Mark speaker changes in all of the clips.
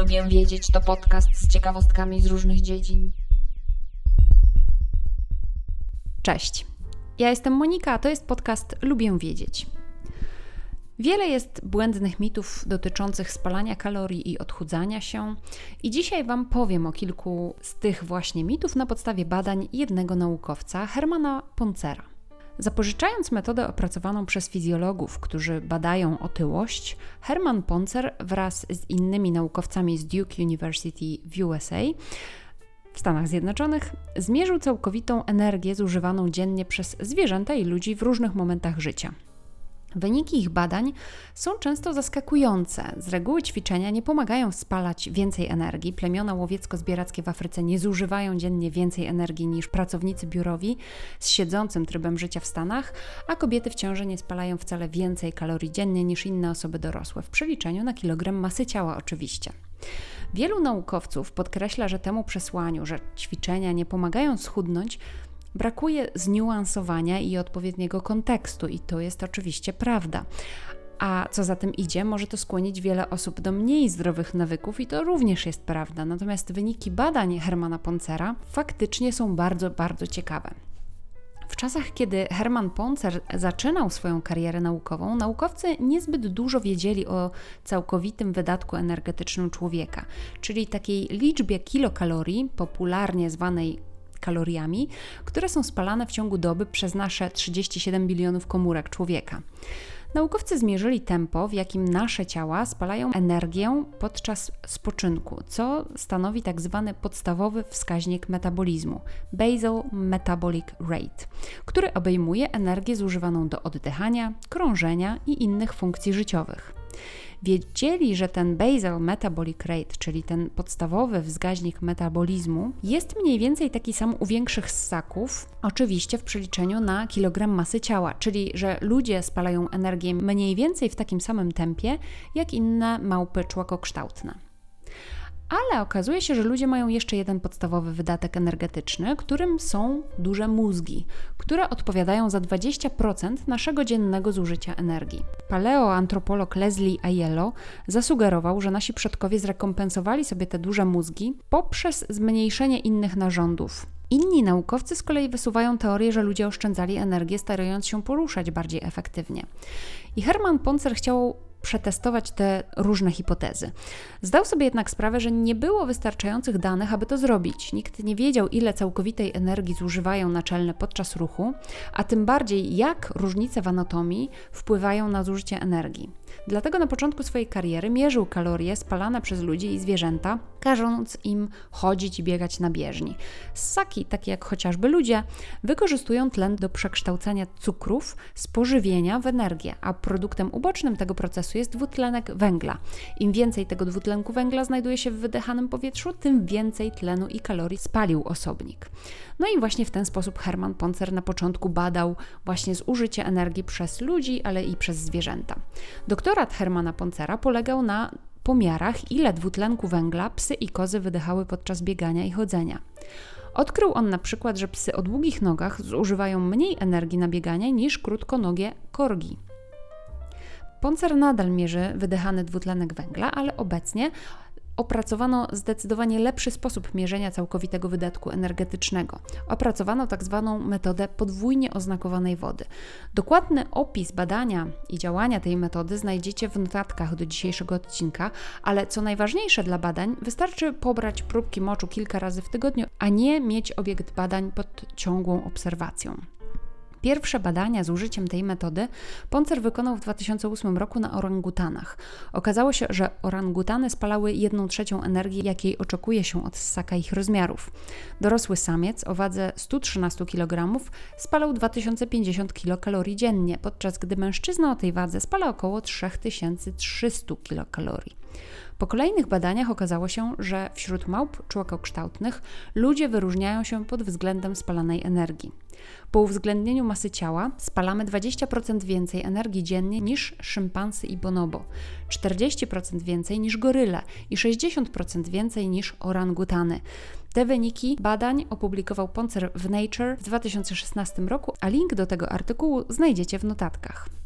Speaker 1: Lubię wiedzieć to podcast z ciekawostkami z różnych dziedzin.
Speaker 2: Cześć. Ja jestem Monika, a to jest podcast Lubię wiedzieć. Wiele jest błędnych mitów dotyczących spalania kalorii i odchudzania się, i dzisiaj Wam powiem o kilku z tych właśnie mitów na podstawie badań jednego naukowca, Hermana Poncera. Zapożyczając metodę opracowaną przez fizjologów, którzy badają otyłość, Herman Poncer wraz z innymi naukowcami z Duke University w USA w Stanach Zjednoczonych zmierzył całkowitą energię zużywaną dziennie przez zwierzęta i ludzi w różnych momentach życia. Wyniki ich badań są często zaskakujące. Z reguły ćwiczenia nie pomagają spalać więcej energii. Plemiona łowiecko-zbierackie w Afryce nie zużywają dziennie więcej energii niż pracownicy biurowi z siedzącym trybem życia w Stanach, a kobiety w ciąży nie spalają wcale więcej kalorii dziennie niż inne osoby dorosłe, w przeliczeniu na kilogram masy ciała oczywiście. Wielu naukowców podkreśla, że temu przesłaniu, że ćwiczenia nie pomagają schudnąć, Brakuje zniuansowania i odpowiedniego kontekstu, i to jest oczywiście prawda. A co za tym idzie, może to skłonić wiele osób do mniej zdrowych nawyków, i to również jest prawda. Natomiast wyniki badań Hermana Poncera faktycznie są bardzo, bardzo ciekawe. W czasach, kiedy Herman Poncer zaczynał swoją karierę naukową, naukowcy niezbyt dużo wiedzieli o całkowitym wydatku energetycznym człowieka, czyli takiej liczbie kilokalorii, popularnie zwanej kaloriami, które są spalane w ciągu doby przez nasze 37 bilionów komórek człowieka. Naukowcy zmierzyli tempo, w jakim nasze ciała spalają energię podczas spoczynku, co stanowi tak zwany podstawowy wskaźnik metabolizmu basal metabolic rate, który obejmuje energię zużywaną do oddychania, krążenia i innych funkcji życiowych wiedzieli, że ten basal metabolic rate, czyli ten podstawowy wskaźnik metabolizmu, jest mniej więcej taki sam u większych ssaków, oczywiście w przeliczeniu na kilogram masy ciała, czyli że ludzie spalają energię mniej więcej w takim samym tempie jak inne małpy człokokształtne. Ale okazuje się, że ludzie mają jeszcze jeden podstawowy wydatek energetyczny, którym są duże mózgi, które odpowiadają za 20% naszego dziennego zużycia energii. Paleoantropolog Leslie Aiello zasugerował, że nasi przodkowie zrekompensowali sobie te duże mózgi poprzez zmniejszenie innych narządów, Inni naukowcy z kolei wysuwają teorię, że ludzie oszczędzali energię, starając się poruszać bardziej efektywnie. I Hermann Poncer chciał przetestować te różne hipotezy. Zdał sobie jednak sprawę, że nie było wystarczających danych, aby to zrobić. Nikt nie wiedział, ile całkowitej energii zużywają naczelne podczas ruchu, a tym bardziej jak różnice w anatomii wpływają na zużycie energii. Dlatego na początku swojej kariery mierzył kalorie spalane przez ludzi i zwierzęta, każąc im chodzić i biegać na bieżni. Ssaki, takie jak chociażby ludzie, wykorzystują tlen do przekształcania cukrów z pożywienia w energię, a produktem ubocznym tego procesu jest dwutlenek węgla. Im więcej tego dwutlenku węgla znajduje się w wydychanym powietrzu, tym więcej tlenu i kalorii spalił osobnik. No i właśnie w ten sposób Hermann Poncer na początku badał właśnie zużycie energii przez ludzi, ale i przez zwierzęta. Doktorat Hermana Poncera polegał na pomiarach, ile dwutlenku węgla psy i kozy wydychały podczas biegania i chodzenia. Odkrył on na przykład, że psy o długich nogach zużywają mniej energii na bieganie niż krótkonogie korgi. Poncer nadal mierzy wydychany dwutlenek węgla, ale obecnie opracowano zdecydowanie lepszy sposób mierzenia całkowitego wydatku energetycznego. Opracowano tak zwaną metodę podwójnie oznakowanej wody. Dokładny opis badania i działania tej metody znajdziecie w notatkach do dzisiejszego odcinka, ale co najważniejsze dla badań, wystarczy pobrać próbki moczu kilka razy w tygodniu, a nie mieć obiekt badań pod ciągłą obserwacją. Pierwsze badania z użyciem tej metody Poncer wykonał w 2008 roku na orangutanach. Okazało się, że orangutany spalały 1 trzecią energii, jakiej oczekuje się od ssaka ich rozmiarów. Dorosły samiec o wadze 113 kg spalał 2050 kilokalorii dziennie, podczas gdy mężczyzna o tej wadze spala około 3300 kilokalorii. Po kolejnych badaniach okazało się, że wśród małp człokokształtnych ludzie wyróżniają się pod względem spalanej energii. Po uwzględnieniu masy ciała spalamy 20% więcej energii dziennie niż szympansy i bonobo, 40% więcej niż goryle i 60% więcej niż orangutany. Te wyniki badań opublikował Poncer w Nature w 2016 roku, a link do tego artykułu znajdziecie w notatkach.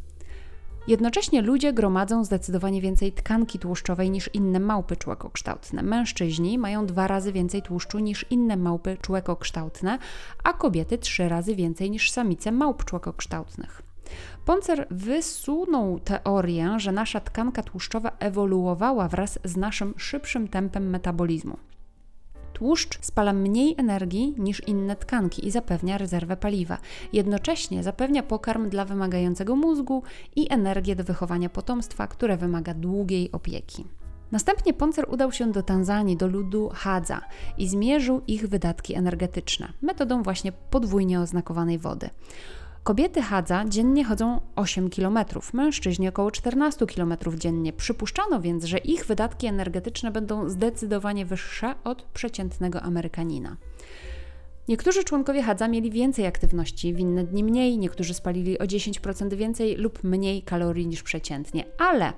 Speaker 2: Jednocześnie ludzie gromadzą zdecydowanie więcej tkanki tłuszczowej niż inne małpy człekokształtne. Mężczyźni mają dwa razy więcej tłuszczu niż inne małpy człekokształtne, a kobiety trzy razy więcej niż samice małp człekokształtnych. Poncer wysunął teorię, że nasza tkanka tłuszczowa ewoluowała wraz z naszym szybszym tempem metabolizmu. Tłuszcz spala mniej energii niż inne tkanki i zapewnia rezerwę paliwa. Jednocześnie zapewnia pokarm dla wymagającego mózgu i energię do wychowania potomstwa, które wymaga długiej opieki. Następnie Poncer udał się do Tanzanii, do ludu Hadza i zmierzył ich wydatki energetyczne metodą właśnie podwójnie oznakowanej wody. Kobiety Hadza dziennie chodzą 8 km, mężczyźni około 14 km dziennie. Przypuszczano więc, że ich wydatki energetyczne będą zdecydowanie wyższe od przeciętnego Amerykanina. Niektórzy członkowie Hadza mieli więcej aktywności, w inne dni mniej, niektórzy spalili o 10% więcej lub mniej kalorii niż przeciętnie, ale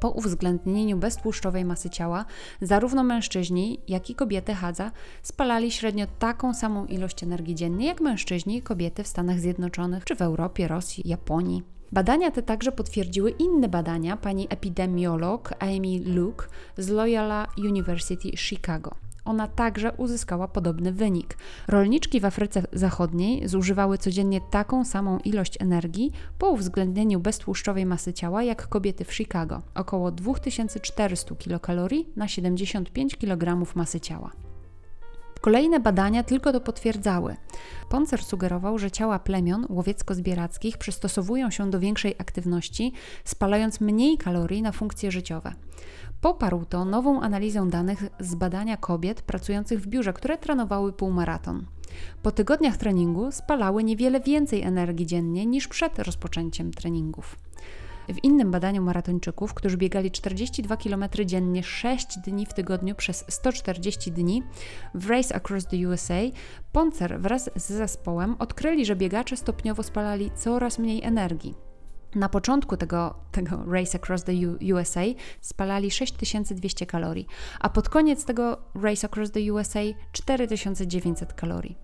Speaker 2: po uwzględnieniu beztłuszczowej masy ciała, zarówno mężczyźni, jak i kobiety Hadza spalali średnio taką samą ilość energii dziennie jak mężczyźni i kobiety w Stanach Zjednoczonych czy w Europie, Rosji, Japonii. Badania te także potwierdziły inne badania pani epidemiolog Amy Luke z Loyola University Chicago ona także uzyskała podobny wynik. Rolniczki w Afryce Zachodniej zużywały codziennie taką samą ilość energii po uwzględnieniu beztłuszczowej masy ciała jak kobiety w Chicago około 2400 kilokalorii na 75 kg masy ciała. Kolejne badania tylko to potwierdzały. Poncer sugerował, że ciała plemion łowiecko-zbierackich przystosowują się do większej aktywności, spalając mniej kalorii na funkcje życiowe. Poparł to nową analizą danych z badania kobiet pracujących w biurze, które trenowały półmaraton. Po tygodniach treningu spalały niewiele więcej energii dziennie niż przed rozpoczęciem treningów. W innym badaniu maratończyków, którzy biegali 42 km dziennie 6 dni w tygodniu przez 140 dni w Race Across the USA, Poncer wraz z zespołem odkryli, że biegacze stopniowo spalali coraz mniej energii. Na początku tego, tego Race Across the USA spalali 6200 kalorii, a pod koniec tego Race Across the USA 4900 kalorii.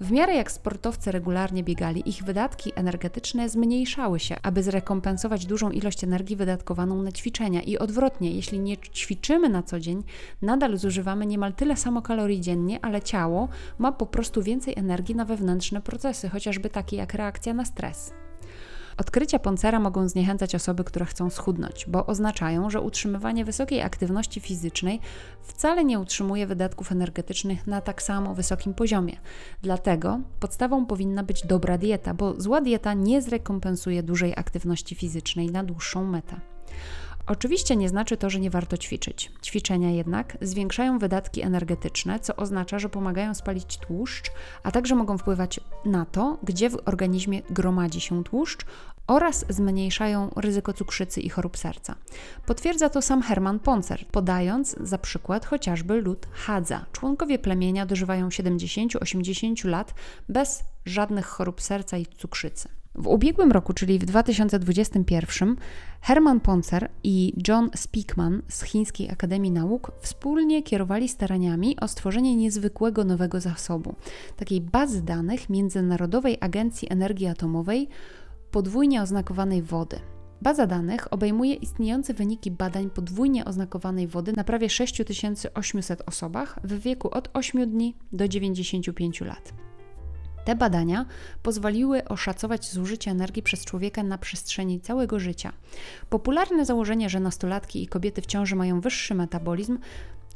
Speaker 2: W miarę jak sportowcy regularnie biegali, ich wydatki energetyczne zmniejszały się, aby zrekompensować dużą ilość energii wydatkowaną na ćwiczenia. I odwrotnie, jeśli nie ćwiczymy na co dzień, nadal zużywamy niemal tyle samo kalorii dziennie, ale ciało ma po prostu więcej energii na wewnętrzne procesy, chociażby takie jak reakcja na stres. Odkrycia Poncera mogą zniechęcać osoby, które chcą schudnąć, bo oznaczają, że utrzymywanie wysokiej aktywności fizycznej wcale nie utrzymuje wydatków energetycznych na tak samo wysokim poziomie. Dlatego podstawą powinna być dobra dieta, bo zła dieta nie zrekompensuje dużej aktywności fizycznej na dłuższą metę. Oczywiście nie znaczy to, że nie warto ćwiczyć. Ćwiczenia jednak zwiększają wydatki energetyczne, co oznacza, że pomagają spalić tłuszcz, a także mogą wpływać na to, gdzie w organizmie gromadzi się tłuszcz oraz zmniejszają ryzyko cukrzycy i chorób serca. Potwierdza to sam Herman Poncer, podając za przykład chociażby lud Hadza. Członkowie plemienia dożywają 70-80 lat bez żadnych chorób serca i cukrzycy. W ubiegłym roku, czyli w 2021, Herman Poncer i John Speakman z Chińskiej Akademii Nauk wspólnie kierowali staraniami o stworzenie niezwykłego nowego zasobu, takiej bazy danych Międzynarodowej Agencji Energii Atomowej podwójnie oznakowanej wody. Baza danych obejmuje istniejące wyniki badań podwójnie oznakowanej wody na prawie 6800 osobach w wieku od 8 dni do 95 lat. Te badania pozwoliły oszacować zużycie energii przez człowieka na przestrzeni całego życia. Popularne założenie, że nastolatki i kobiety w ciąży mają wyższy metabolizm,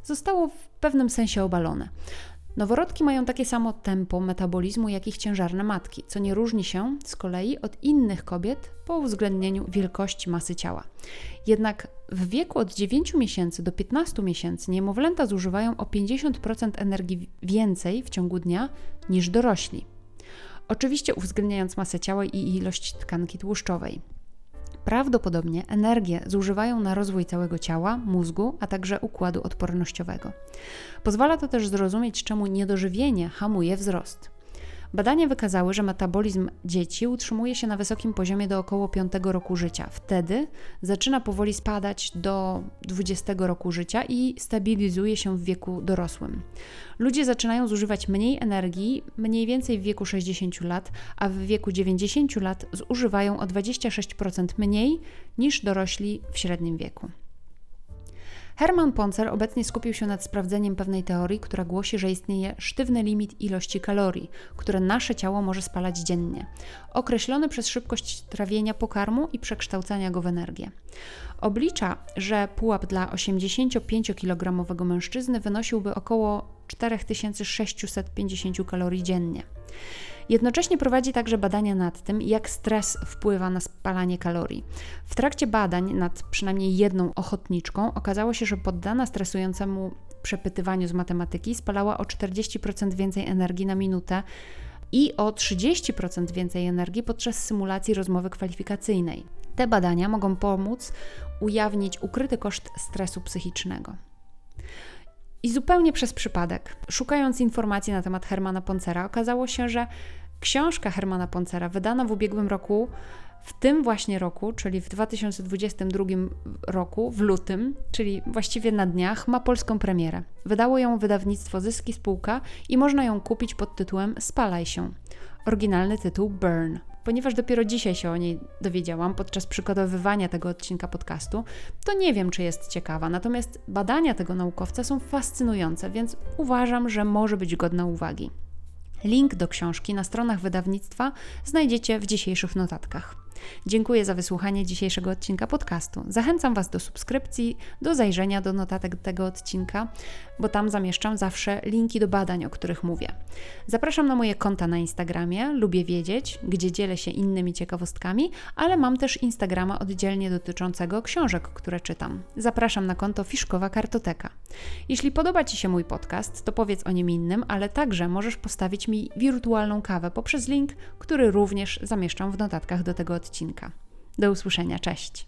Speaker 2: zostało w pewnym sensie obalone. Noworodki mają takie samo tempo metabolizmu jak ich ciężarne matki, co nie różni się z kolei od innych kobiet po uwzględnieniu wielkości masy ciała. Jednak w wieku od 9 miesięcy do 15 miesięcy niemowlęta zużywają o 50% energii więcej w ciągu dnia niż dorośli. Oczywiście uwzględniając masę ciała i ilość tkanki tłuszczowej. Prawdopodobnie energię zużywają na rozwój całego ciała, mózgu, a także układu odpornościowego. Pozwala to też zrozumieć, czemu niedożywienie hamuje wzrost. Badania wykazały, że metabolizm dzieci utrzymuje się na wysokim poziomie do około 5 roku życia. Wtedy zaczyna powoli spadać do 20 roku życia i stabilizuje się w wieku dorosłym. Ludzie zaczynają zużywać mniej energii, mniej więcej w wieku 60 lat, a w wieku 90 lat zużywają o 26% mniej niż dorośli w średnim wieku. Hermann Poncer obecnie skupił się nad sprawdzeniem pewnej teorii, która głosi, że istnieje sztywny limit ilości kalorii, które nasze ciało może spalać dziennie, określony przez szybkość trawienia pokarmu i przekształcania go w energię. Oblicza, że pułap dla 85-kilogramowego mężczyzny wynosiłby około 4650 kalorii dziennie. Jednocześnie prowadzi także badania nad tym, jak stres wpływa na spalanie kalorii. W trakcie badań nad przynajmniej jedną ochotniczką okazało się, że poddana stresującemu przepytywaniu z matematyki spalała o 40% więcej energii na minutę i o 30% więcej energii podczas symulacji rozmowy kwalifikacyjnej. Te badania mogą pomóc ujawnić ukryty koszt stresu psychicznego. I zupełnie przez przypadek, szukając informacji na temat Hermana Poncera, okazało się, że książka Hermana Poncera, wydana w ubiegłym roku, w tym właśnie roku, czyli w 2022 roku, w lutym, czyli właściwie na dniach, ma polską premierę. Wydało ją wydawnictwo Zyski Spółka i można ją kupić pod tytułem Spalaj się. Oryginalny tytuł Burn. Ponieważ dopiero dzisiaj się o niej dowiedziałam podczas przygotowywania tego odcinka podcastu, to nie wiem, czy jest ciekawa. Natomiast badania tego naukowca są fascynujące, więc uważam, że może być godna uwagi. Link do książki na stronach wydawnictwa znajdziecie w dzisiejszych notatkach. Dziękuję za wysłuchanie dzisiejszego odcinka podcastu. Zachęcam Was do subskrypcji, do zajrzenia do notatek tego odcinka, bo tam zamieszczam zawsze linki do badań, o których mówię. Zapraszam na moje konta na Instagramie, lubię wiedzieć, gdzie dzielę się innymi ciekawostkami, ale mam też Instagrama oddzielnie dotyczącego książek, które czytam. Zapraszam na konto Fiszkowa Kartoteka. Jeśli podoba Ci się mój podcast, to powiedz o nim innym, ale także możesz postawić mi wirtualną kawę poprzez link, który również zamieszczam w notatkach do tego odcinka. Do usłyszenia, cześć!